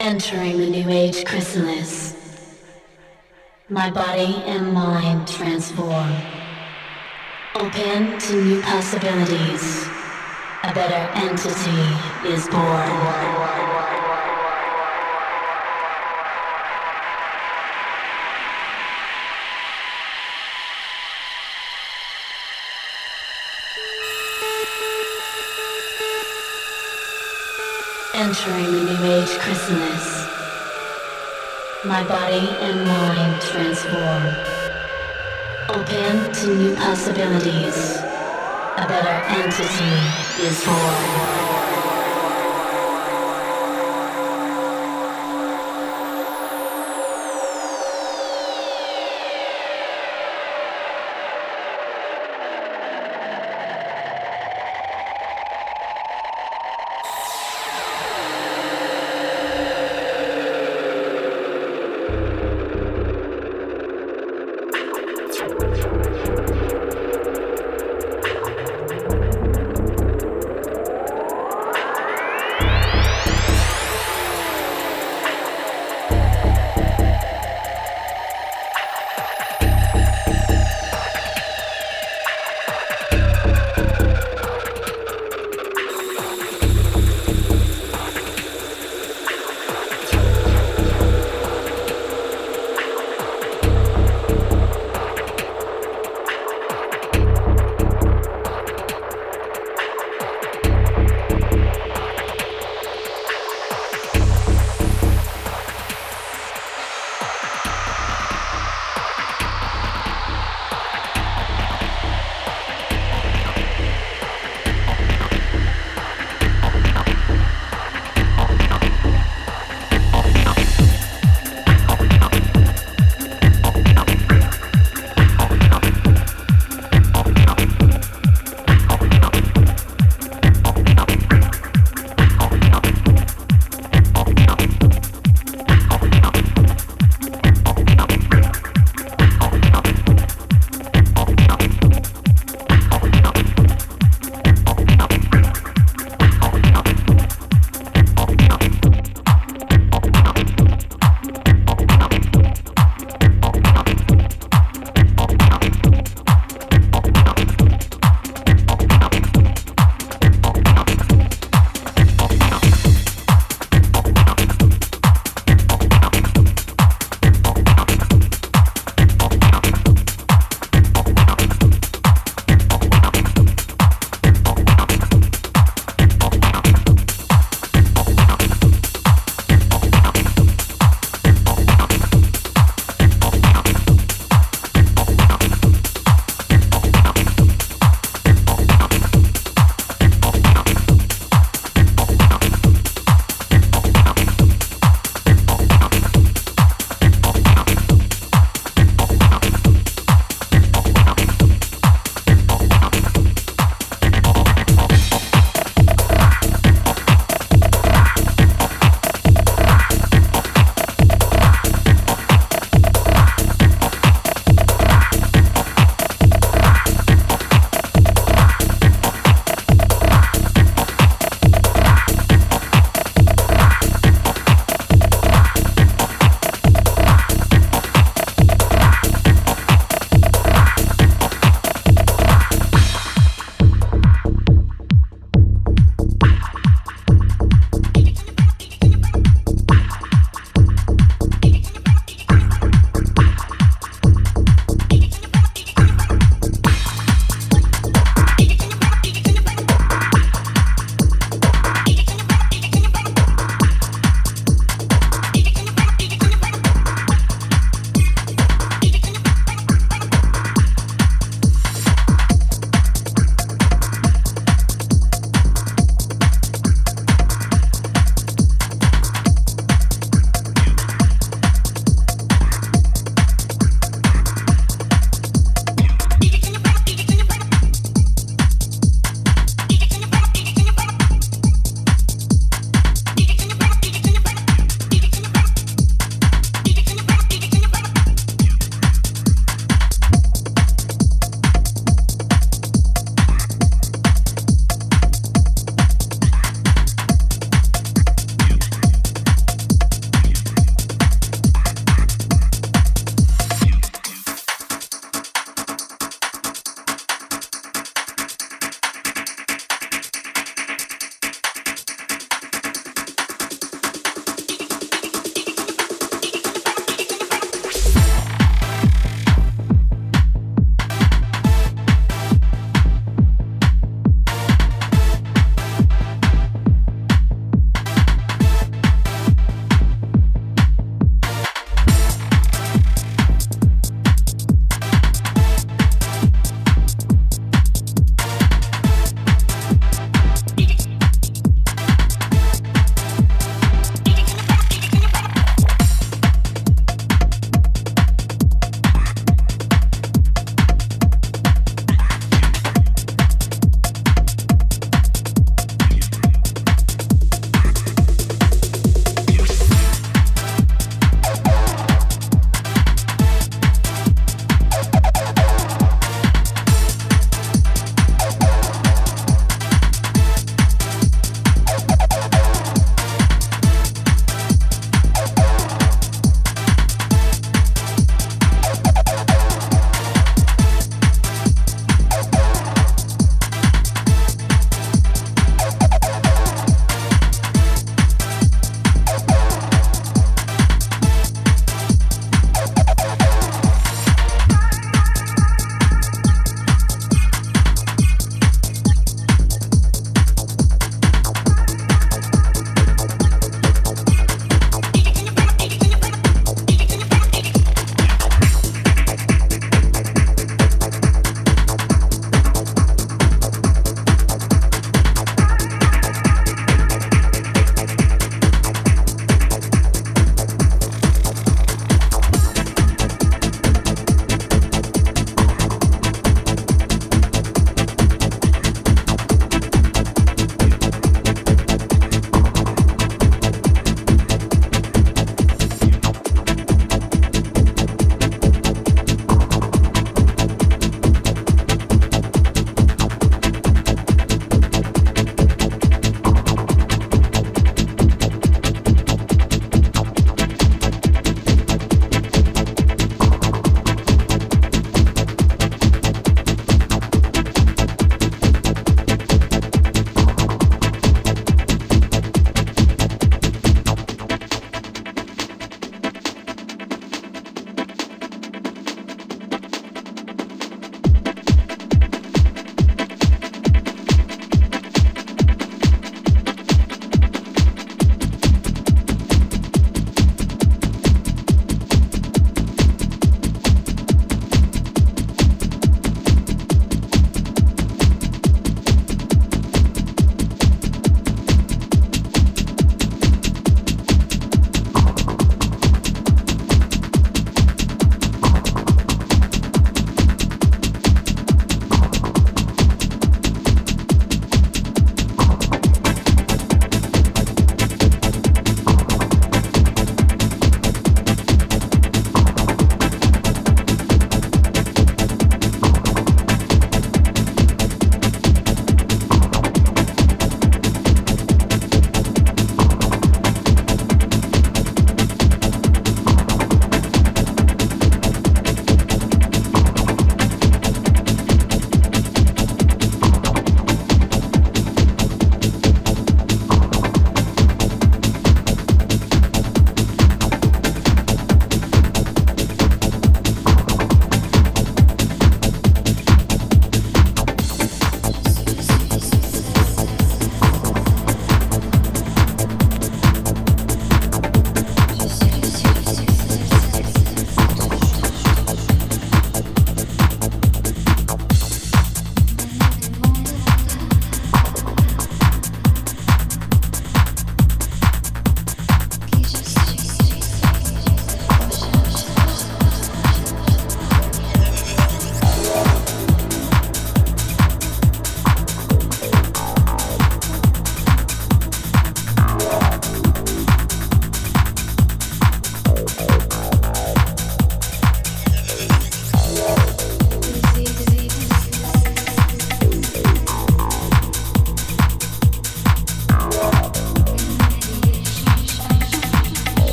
Entering the new age chrysalis. My body and mind transform. Open to new possibilities. A better entity is born. The new age chrysalis. My body and mind transform. Open to new possibilities. A better entity is born.